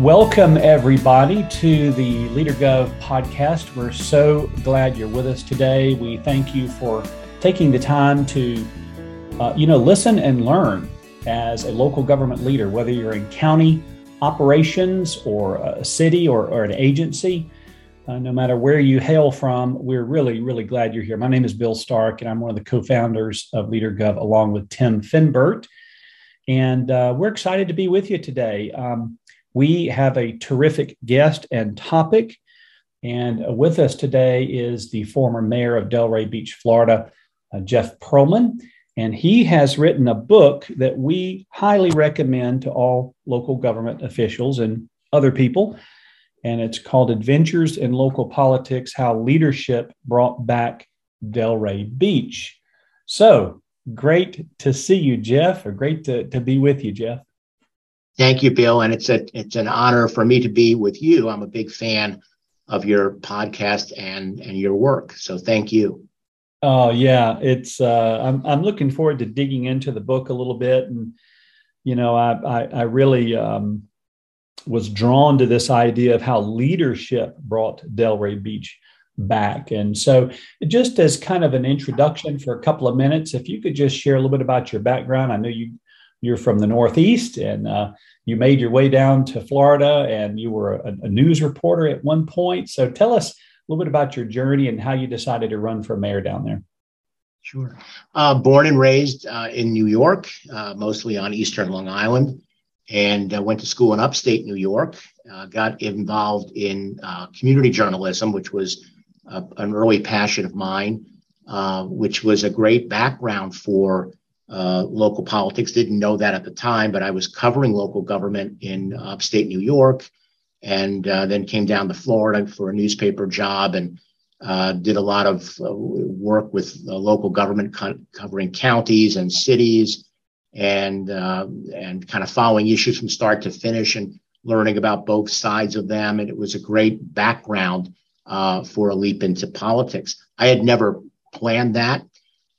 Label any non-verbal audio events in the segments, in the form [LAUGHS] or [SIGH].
Welcome, everybody, to the LeaderGov podcast. We're so glad you're with us today. We thank you for taking the time to, uh, you know, listen and learn as a local government leader, whether you're in county operations or a city or, or an agency. Uh, no matter where you hail from, we're really, really glad you're here. My name is Bill Stark, and I'm one of the co founders of LeaderGov along with Tim Finbert. And uh, we're excited to be with you today. Um, we have a terrific guest and topic. And with us today is the former mayor of Delray Beach, Florida, uh, Jeff Perlman. And he has written a book that we highly recommend to all local government officials and other people. And it's called Adventures in Local Politics How Leadership Brought Back Delray Beach. So great to see you, Jeff, or great to, to be with you, Jeff. Thank you, Bill. And it's a it's an honor for me to be with you. I'm a big fan of your podcast and and your work. So thank you. Oh yeah, it's uh, I'm I'm looking forward to digging into the book a little bit, and you know I I, I really um, was drawn to this idea of how leadership brought Delray Beach back, and so just as kind of an introduction for a couple of minutes, if you could just share a little bit about your background. I know you you're from the Northeast and uh, you made your way down to Florida and you were a, a, news reporter at one point. So tell us a little bit about your journey and how you decided to run for mayor down there. Sure. Uh, born and raised uh, in New York, uh, mostly on Eastern Long Island, and uh, went to school in upstate New York. Uh, got involved in community journalism, which was an early passion of mine, which was a great background for uh, local politics. Didn't know that at the time, but I was covering local government in upstate New York, and uh, then came down to Florida for a newspaper job and uh, did a lot of uh, work with local government co- covering counties and cities, and uh, and kind of following issues from start to finish and learning about both sides of them. And it was a great background for a leap into politics. I had never planned that.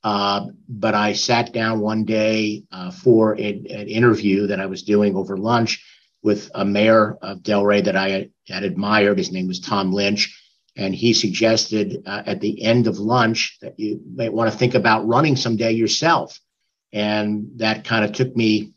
Uh, but I sat down one day uh, for an, interview that I was doing over lunch with a mayor of Delray that I had, admired. His name was Tom Lynch. And he suggested uh, at the end of lunch that you might want to think about running someday yourself. And that kind of took me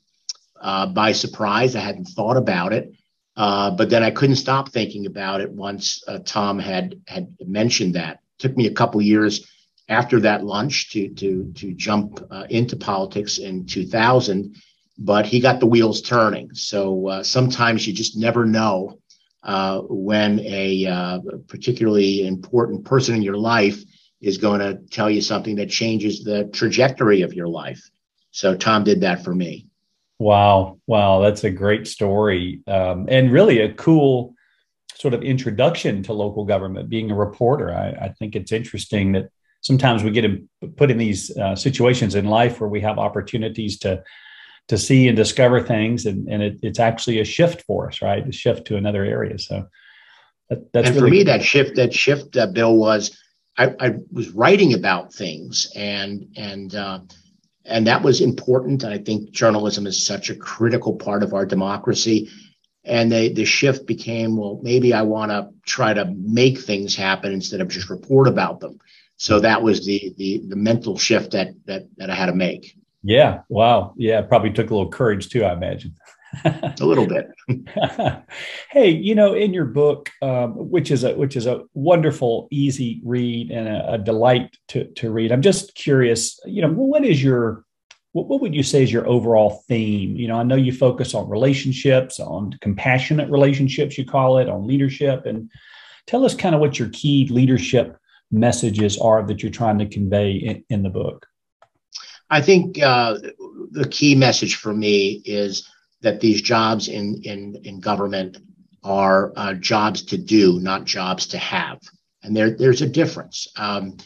uh, by surprise. I hadn't thought about it. Uh, but then I couldn't stop thinking about it once Tom had had mentioned that. It took me a couple years after that lunch to to to jump uh, into politics in 2000 but he got the wheels turning. So uh, sometimes you just never know uh, when a uh, particularly important person in your life is going to tell you something that changes the trajectory of your life. So tom did that for me. Wow. Wow. That's a great story. Um, and really a cool sort of introduction to local government being a reporter. I, I think it's interesting that sometimes we get put in these uh, situations in life where we have opportunities to to see and discover things and, and it, it's actually a shift for us right? A shift to another area. So that, that's and really for me that shift that shift uh, bill was I, I, was writing about things and and uh, and that was important i think journalism is such a critical part of our democracy. And they, the shift became well maybe i want to try to make things happen instead of just report about them so that was the the the mental shift that that that I had to make. Yeah. Wow. Yeah. Probably took a little courage too, I imagine. [LAUGHS] a little bit. [LAUGHS] hey, you know, in your book, um, which is a which is a wonderful, easy read and a, a, delight to to read. I'm just curious. You know, what is your what, what would you say is your overall theme? You know, I know you focus on relationships, on compassionate relationships, you call it, on leadership, and tell us kind of what your key leadership messages are that you're trying to convey in, in the book? I think uh, the key message for me is that these jobs in in, in government are uh, jobs to do, not jobs to have, and there there's a difference. Um,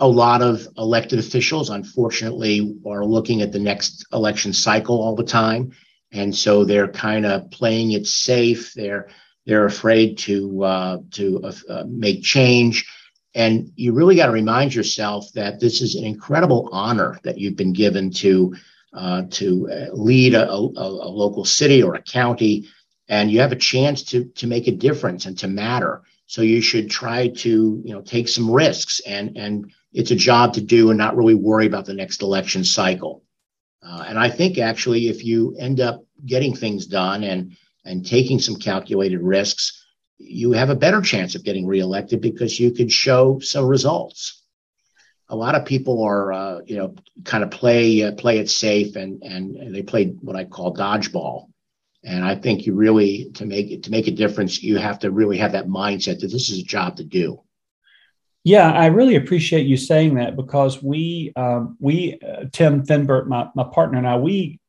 a lot of elected officials, unfortunately, are looking at the next election cycle all the time, and so they're kind of playing it safe. They're they're afraid to uh, to uh, make change and you really got to remind yourself that this is an incredible honor that you've been given to uh, to uh, lead a, a, a, local city or a county and you have a chance to to make a difference and to matter. So you should try to you know take some risks, and and it's a job to do, and not really worry about the next election cycle. Uh, and I think actually, if you end up getting things done and and taking some calculated risks, you have a better chance of getting reelected because you could show some results. A lot of people are, uh, you know, kind of play uh, play it safe, and, and and they play what I call dodgeball. And I think you really to make it to make a difference, you have to really have that mindset that this is a job to do. Yeah, I really appreciate you saying that because we um, we uh, Tim Finbert, my my partner and I, we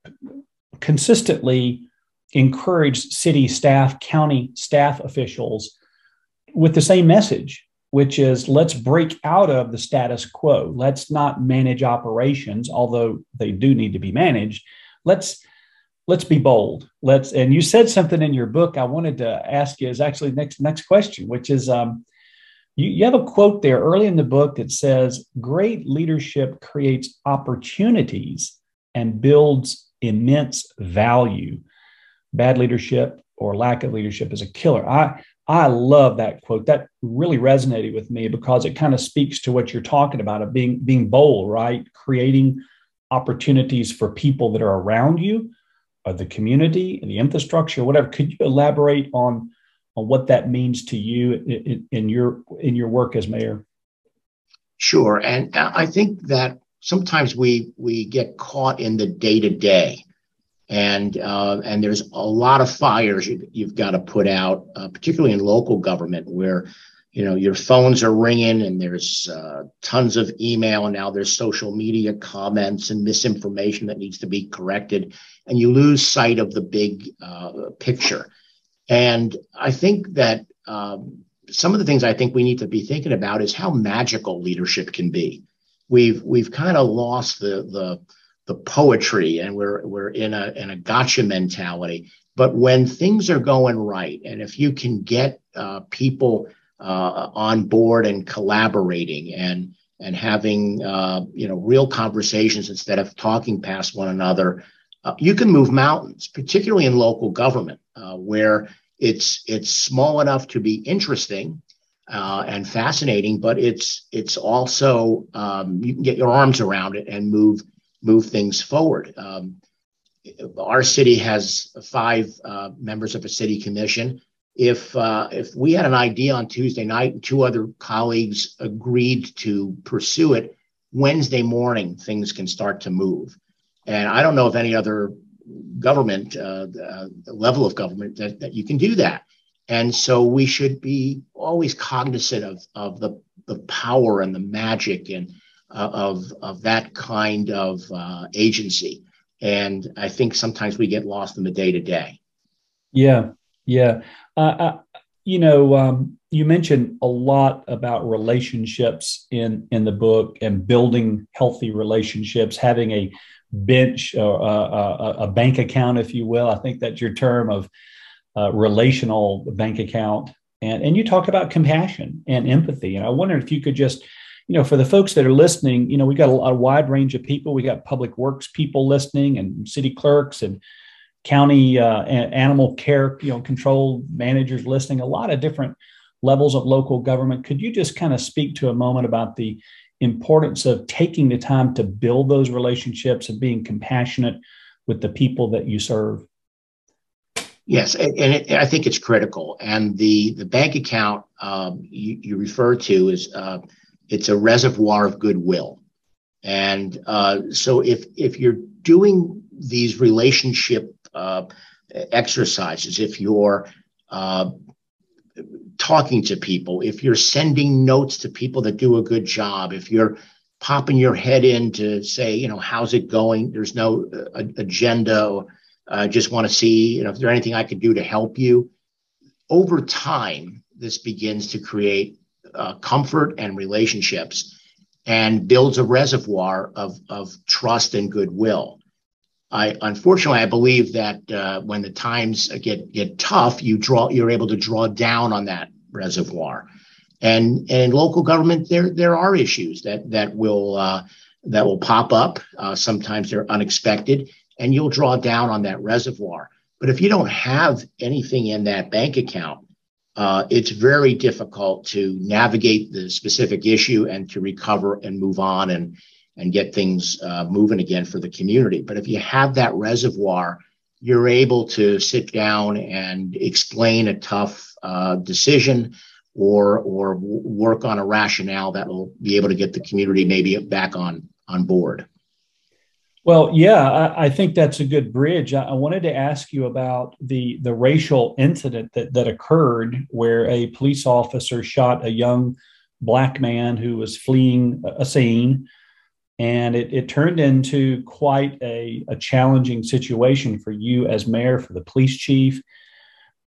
consistently encourage city staff, county staff officials with the same message, which is let's break out of the status quo. Let's not manage operations, although they do need to be managed. Let's let's be bold. Let's and you said something in your book I wanted to ask you is actually next next question, which is um, you, you have a quote there early in the book that says great leadership creates opportunities and builds immense value bad leadership or lack of leadership is a killer. I I love that quote. That really resonated with me because it kind of speaks to what you're talking about of being being bold, right? Creating opportunities for people that are around you, or the community the infrastructure, whatever. Could you elaborate on on what that means to you in, in your in your work as mayor? Sure, and I think that sometimes we we get caught in the day to day and uh, and there's a lot of fires you, have got to put out, uh, particularly in local government, where you know your phones are ringing and there's uh, tons of email and now there's social media comments and misinformation that needs to be corrected, and you lose sight of the big uh, picture. And I think that um, some of the things I think we need to be thinking about is how magical leadership can be. We've we've kind of lost the the the poetry and we're we're in a in a gotcha mentality. But when things are going right, and if you can get uh, people uh, on board and collaborating and and having uh, you know real conversations instead of talking past one another, uh, you can move mountains, particularly in local government, uh, where it's it's small enough to be interesting uh, and fascinating, but it's it's also um, you can get your arms around it and move move things forward. Um, our city has five uh, members of a city commission. If uh, if we had an idea on Tuesday night and two other colleagues agreed to pursue it, Wednesday morning things can start to move. And I don't know of any other government uh, uh level of government that, that you can do that. And so we should be always cognizant of of the the power and the magic and of of that kind of uh, agency. And I think sometimes we get lost in the day to day. Yeah, yeah. Uh, uh, you know, um, you mentioned a lot about relationships in in the book and building healthy relationships, having a bench or uh, a, a bank account, if you will. I think that's your term of uh, relational bank account. And, and you talk about compassion and empathy. And I wonder if you could just you know, for the folks that are listening, you know, we got a, a wide range of people. We got public works people listening, and city clerks, and county uh, animal care, you know, control managers listening. A lot of different levels of local government. Could you just kind of speak to a moment about the importance of taking the time to build those relationships and being compassionate with the people that you serve? Yes, and it, I think it's critical. And the the bank account um, you, you refer to is uh, it's a reservoir of goodwill. And uh, so if if you're doing these relationship uh, exercises, if you're uh, talking to people, if you're sending notes to people that do a good job, if you're popping your head in to say, you know, how's it going? There's no uh, agenda. I uh, just want to see, you know, if there's anything I could do to help you. Over time, this begins to create uh, comfort and relationships and builds a reservoir of, of trust and goodwill. I unfortunately I believe that uh, when the times get get tough, you draw you're able to draw down on that reservoir, and, and in local government there there are issues that that will uh, that will pop up. Uh, sometimes they're unexpected, and you'll draw down on that reservoir. But if you don't have anything in that bank account, uh, it's very difficult to navigate the specific issue and to recover and move on and and get things uh, moving again for the community. But if you have that reservoir, you're able to sit down and explain a tough uh, decision or or work on a rationale that will be able to get the community maybe back on on board. Well, yeah, I, I, think that's a good bridge. I, I, wanted to ask you about the the racial incident that that occurred where a police officer shot a young black man who was fleeing a scene, and it, it turned into quite a, a challenging situation for you as mayor, for the police chief,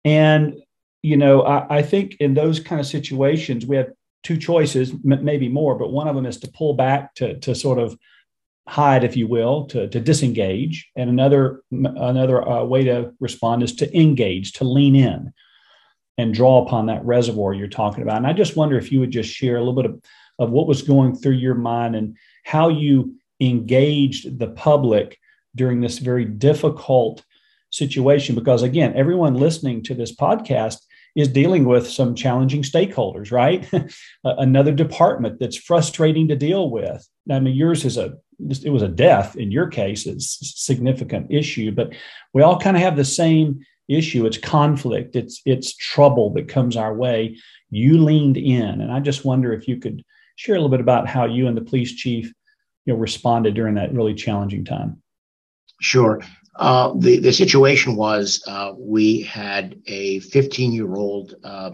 and you know, I, I think in those kind of situations we have two choices, m- maybe more, but one of them is to pull back to to sort of hide, if you will, to, to disengage. And another, another uh, way to respond is to engage, to lean in and draw upon that reservoir you're talking about. And I just wonder if you would just share a little bit of, of what was going through your mind and how you engaged the public during this very difficult situation. Because again, everyone listening to this podcast is dealing with some challenging stakeholders, right? [LAUGHS] Another department that's frustrating to deal with. I mean, yours is a it was a death in your case. It's significant issue, but we all kind of have the same issue. It's conflict. It's it's trouble that comes our way. You leaned in, and I just wonder if you could share a little bit about how you and the police chief, you know, responded during that really challenging time. Sure. Uh, the the situation was uh, we had a 15 year old uh,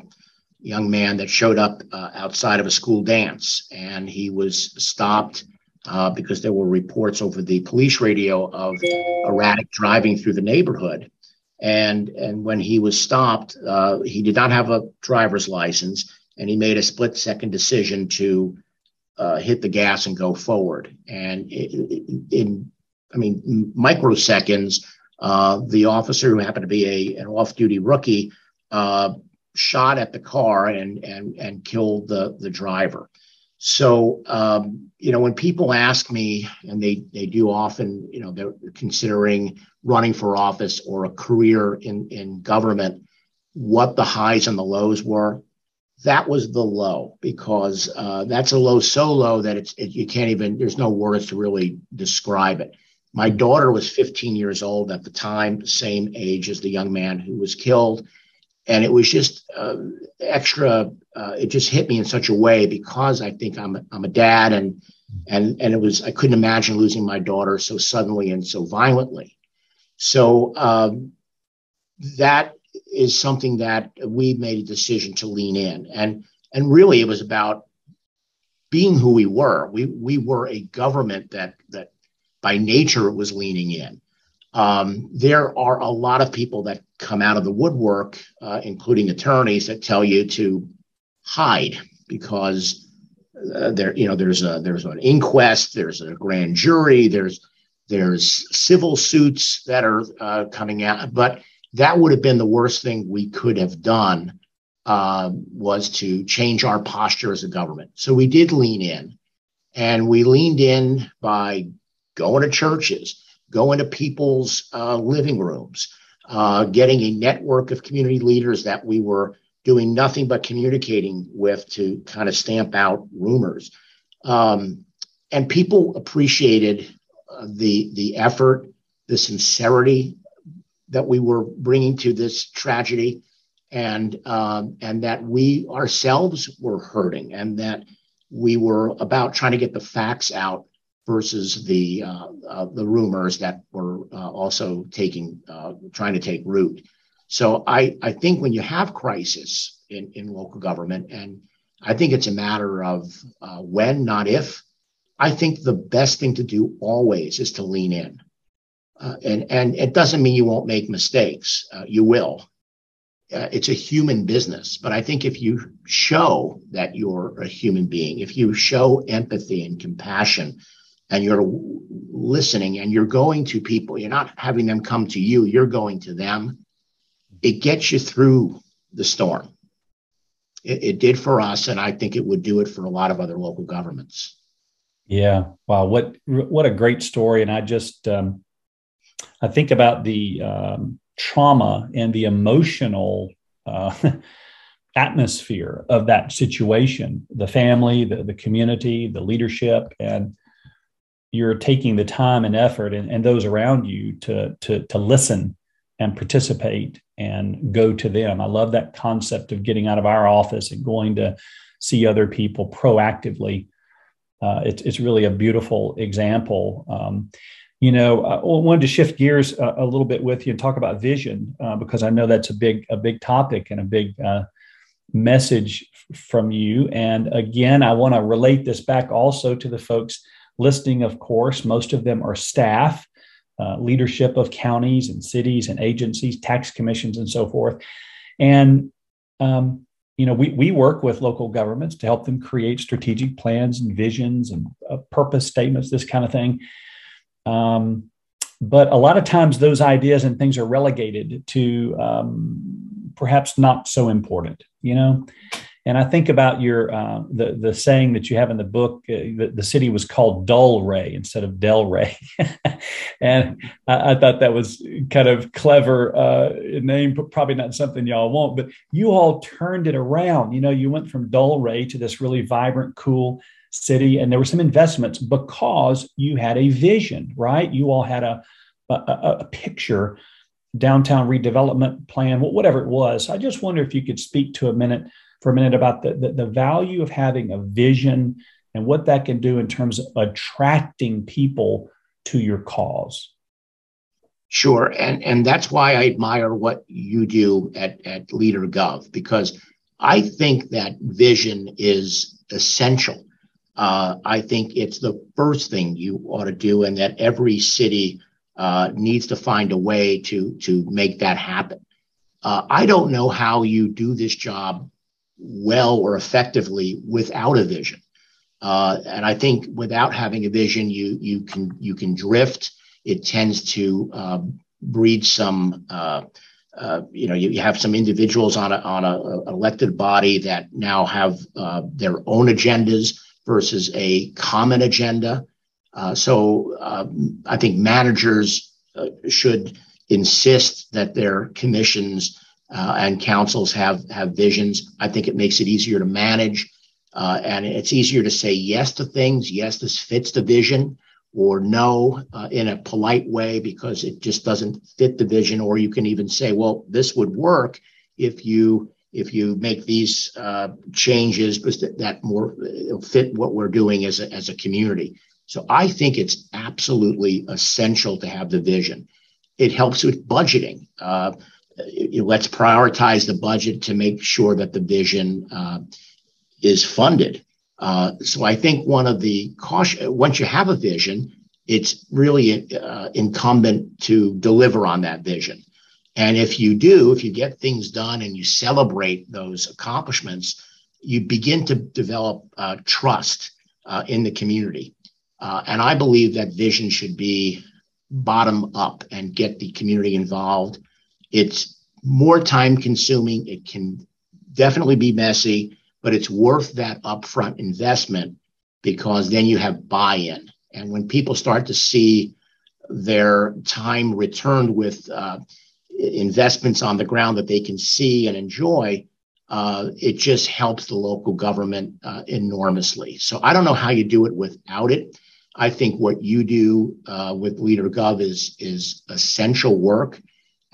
young man that showed up uh, outside of a school dance, and he was stopped uh, because there were reports over the police radio of erratic driving through the neighborhood. And and when he was stopped, uh, he did not have a driver's license, and he made a split second decision to hit the gas and go forward. And in I mean, microseconds, uh, the officer who happened to be a, an off-duty rookie uh, shot at the car and and and killed the the driver. So um, you know, when people ask me, and they they do often, you know, they're considering running for office or a career in in government, what the highs and the lows were. That was the low because uh, that's a low so low that it's it, you can't even. There's no words to really describe it my daughter was 15 years old at the time, same age as the young man who was killed. And it was just uh, extra, uh, it just hit me in such a way because I think I'm, a, I'm a dad and, and, and it was, I couldn't imagine losing my daughter so suddenly and so violently. So um, that is something that we made a decision to lean in. And, and really it was about being who we were. We, we were a government that, that by nature, was leaning in. Um, there are a lot of people that come out of the woodwork, uh, including attorneys, that tell you to hide because uh, there, you know, there's a there's an inquest, there's a grand jury, there's there's civil suits that are uh, coming out, but that would have been the worst thing we could have done uh, was to change our posture as a government. So we did lean in, and we leaned in by going to churches, going to people's uh, living rooms, uh, getting a network of community leaders that we were doing nothing but communicating with to kind of stamp out rumors. Um, and people appreciated uh, the the effort, the sincerity that we were bringing to this tragedy, and um, and that we ourselves were hurting, and that we were about trying to get the facts out versus the uh, uh, the rumors that were uh, also taking uh, trying to take root. So I I think when you have crisis in in local government, and I think it's a matter of uh, when, not if. I think the best thing to do always is to lean in, uh, and and it doesn't mean you won't make mistakes. you will. it's a human business, but I think if you show that you're a human being, if you show empathy and compassion, and you're listening and you're going to people, you're not having them come to you, you're going to them, it gets you through the storm. It, it, did for us, and I think it would do it for a lot of other local governments. Yeah. Wow. What what a great story. And I just um, I think about the um, trauma and the emotional uh, [LAUGHS] atmosphere of that situation the family the, the community the leadership and you're taking the time and effort and, and those around you to, to, to listen and participate and go to them. I love that concept of getting out of our office and going to see other people proactively. Uh, it's, it's really a beautiful example. Um, you know, I wanted to shift gears a, a, little bit with you and talk about vision uh, because I know that's a big a big topic and a big uh, message from you. And again, I want to relate this back also to the folks listening. Of course, most of them are staff, uh, leadership of counties and cities and agencies, tax commissions, and so forth. And um, you know, we, we work with local governments to help them create strategic plans and visions and uh, purpose statements, this kind of thing. Um, but a lot of times those ideas and things are relegated to um, perhaps not so important, you know. And I think about your uh, the the saying that you have in the book. Uh, the, the, city was called Dull Ray instead of Del Ray, [LAUGHS] and I, I, thought that was kind of clever uh, name. But probably not something y'all want, but you all turned it around. You know, you went from Dull Ray to this really vibrant, cool city, and there were some investments because you had a vision, right? You all had a a, a picture downtown redevelopment plan, whatever it was. I just wonder if you could speak to a minute for a minute about the, the, the value of having a vision and what that can do in terms of attracting people to your cause. Sure. And, and that's why I admire what you do at, at Leader Gov, because I think that vision is essential. Uh, I think it's the first thing you ought to do, and that every city uh, needs to find a way to, to make that happen. Uh, I don't know how you do this job well or effectively without a vision. Uh, and I think without having a vision, you you can you can drift. It tends to uh, breed some. Uh, uh you know, you, you, have some individuals on a on a, a elected body that now have uh, their own agendas versus a common agenda. Uh, so um, I think managers should insist that their commissions uh, and councils have have visions. I think it makes it easier to manage, uh, and it's easier to say yes to things. Yes, this fits the vision, or no uh, in a polite way because it just doesn't fit the vision. Or you can even say, well, this would work if you if you make these uh, changes that more fit what we're doing as a, as a community. So I think it's absolutely essential to have the vision. It helps with budgeting. Let's prioritize the budget to make sure that the vision uh, is funded. Uh, so I think one of the caution once you have a vision, it's really uh, incumbent to deliver on that vision. And if you do, if you get things done and you celebrate those accomplishments, you begin to develop uh, trust uh, in the community. Uh, and I believe that vision should be bottom up and get the community involved it's more time consuming. It can definitely be messy, but it's worth that upfront investment because then you have buy in. And when people start to see their time returned with uh, investments on the ground that they can see and enjoy, uh, it just helps the local government uh, enormously. So I don't know how you do it without it. I think what you do uh, with Leader Gov is is essential work.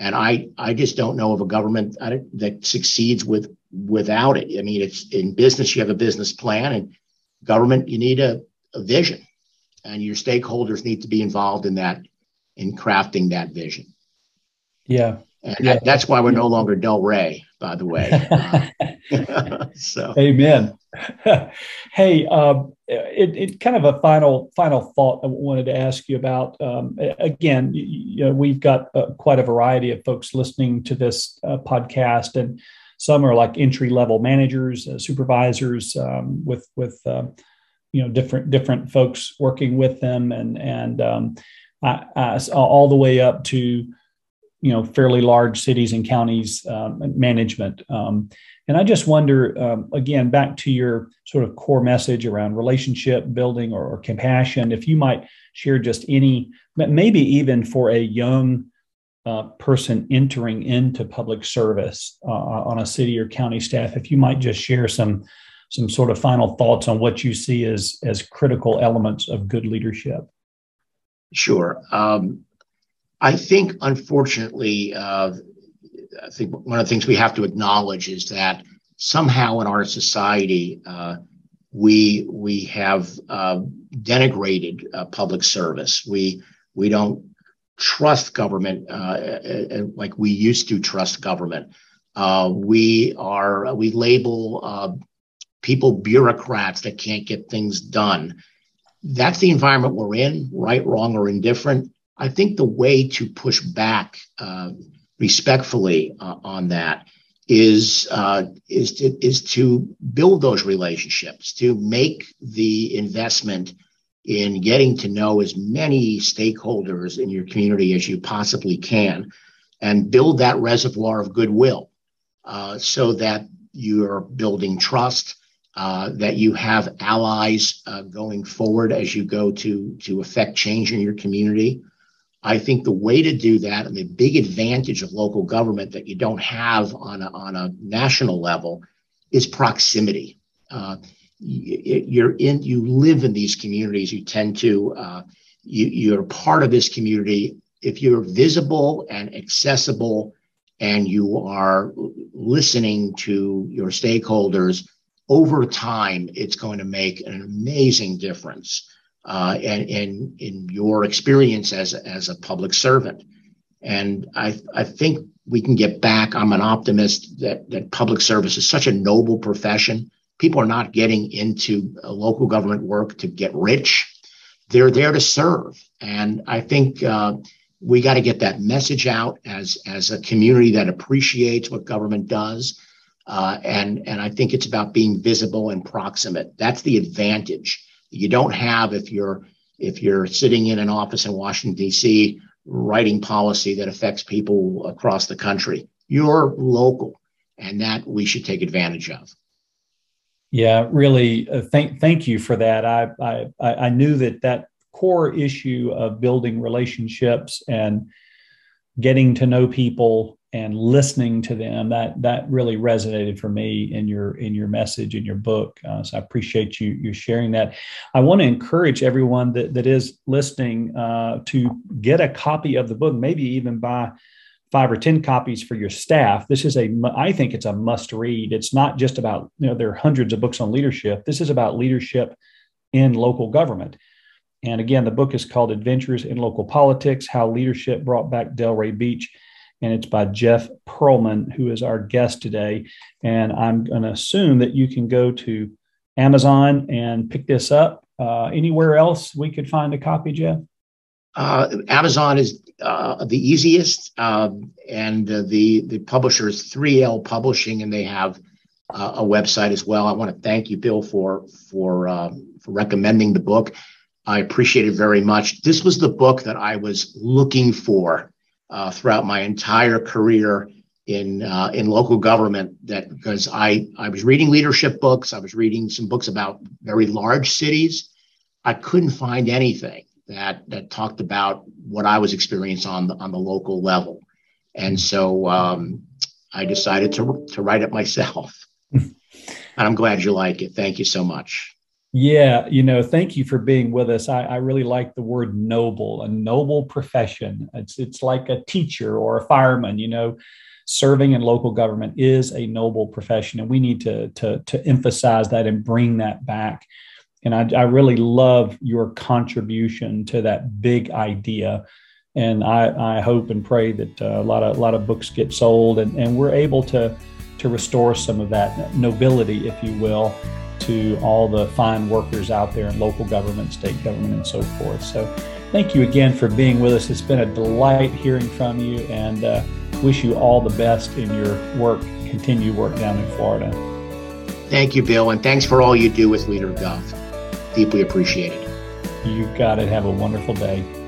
And I, I just don't know of a government that succeeds with without it. I mean, it's in business, you have a business plan, and government, you need a, a vision, and your stakeholders need to be involved in that, in crafting that vision. Yeah. And yeah. that's why we're no longer Del Ray, by the way. Uh, [LAUGHS] [LAUGHS] so, amen. [LAUGHS] hey, um, it, it, kind of a final final thought I wanted to ask you about. Um, again, you, know, we've got uh, quite a variety of folks listening to this uh, podcast, and some are like entry level managers, uh, supervisors um, with with um, you know different different folks working with them, and and um, I, I, all the way up to you know fairly large cities and counties um, management. And I just wonder, um, again, back to your sort of core message around relationship building or, or, compassion, if you might share just any, maybe even for a young uh, person entering into public service uh, on a city or county staff, if you might just share some some sort of final thoughts on what you see as as critical elements of good leadership. Sure. Um, I think, unfortunately, uh, I think one of the things we have to acknowledge is that somehow in our society uh, we we have uh, denigrated uh, public service. We we don't trust government uh, uh, uh, like we used to trust government. we are we label people bureaucrats that can't get things done. That's the environment we're in, right, wrong, or indifferent. I think the way to push back respectfully on that is uh, is to is to build those relationships, to make the investment in getting to know as many stakeholders in your community as you possibly can, and build that reservoir of goodwill, uh, so that you're building trust, uh, that you have allies uh, going forward as you go to to affect change in your community. I think the way to do that and the big advantage of local government that you don't have on a, on a national level is proximity. Uh, you're in, you live in these communities. You tend to, uh, you, you're part of this community. If you're visible and accessible and you are listening to your stakeholders over time, it's going to make an amazing difference uh, and in in your experience as as a public servant. And I I think we can get back. I'm an optimist that that public service is such a noble profession. People are not getting into local government work to get rich. They're there to serve, and I think. Uh, we got to get that message out as as a community that appreciates what government does, uh, and and I think it's about being visible and proximate. That's the advantage you don't have if you're if you're sitting in an office in Washington D.C. writing policy that affects people across the country. You're local, and that we should take advantage of. Yeah, really. Uh, thank thank you for that. I, I I knew that that core issue of building relationships and getting to know people and listening to them that that really resonated for me in your in your message in your book. Uh, so i appreciate you you sharing that. I want to encourage everyone that, that is listening uh, to get a copy of the book maybe even buy five or ten copies for your staff. This is a i think it's a must read. It's not just about you know there are hundreds of books on leadership. This is about leadership in local government. And again the book is called adventures in local politics how leadership brought back delray beach and it's by Jeff Perlman, who is our guest today. And I'm going to assume that you can go to Amazon and pick this up. Uh, anywhere else we could find a copy, Jeff? Uh, Amazon is uh, the easiest, um, and uh, the the publisher is 3L Publishing, and they have uh, a website as well. I want to thank you, Bill, for for um, for recommending the book. I appreciate it very much. This was the book that I was looking for uh, throughout my entire career in uh, in local government. That because I I was reading leadership books, I was reading some books about very large cities. I couldn't find anything that that talked about what I was experiencing on the on the local level, and so um, I decided to to write it myself. [LAUGHS] and I'm glad you like it. Thank you so much. Yeah, you know, thank you for being with us. I, I, really like the word noble, a noble profession. It's it's like a teacher or a fireman, you know, serving in local government is a noble profession. And we need to to to emphasize that and bring that back. And I, I really love your contribution to that big idea. And I, I hope and pray that uh, a lot of a lot of books get sold and, and we're able to to restore some of that nobility, if you will to all the fine workers out there in local government, state government, and so forth. So, thank you again for being with us. It's been a delight hearing from you and uh, wish you all the best in your work, continue work down in Florida. Thank you, Bill, and thanks for all you do with LeaderGov. Deeply appreciated. You got it. Have a wonderful day.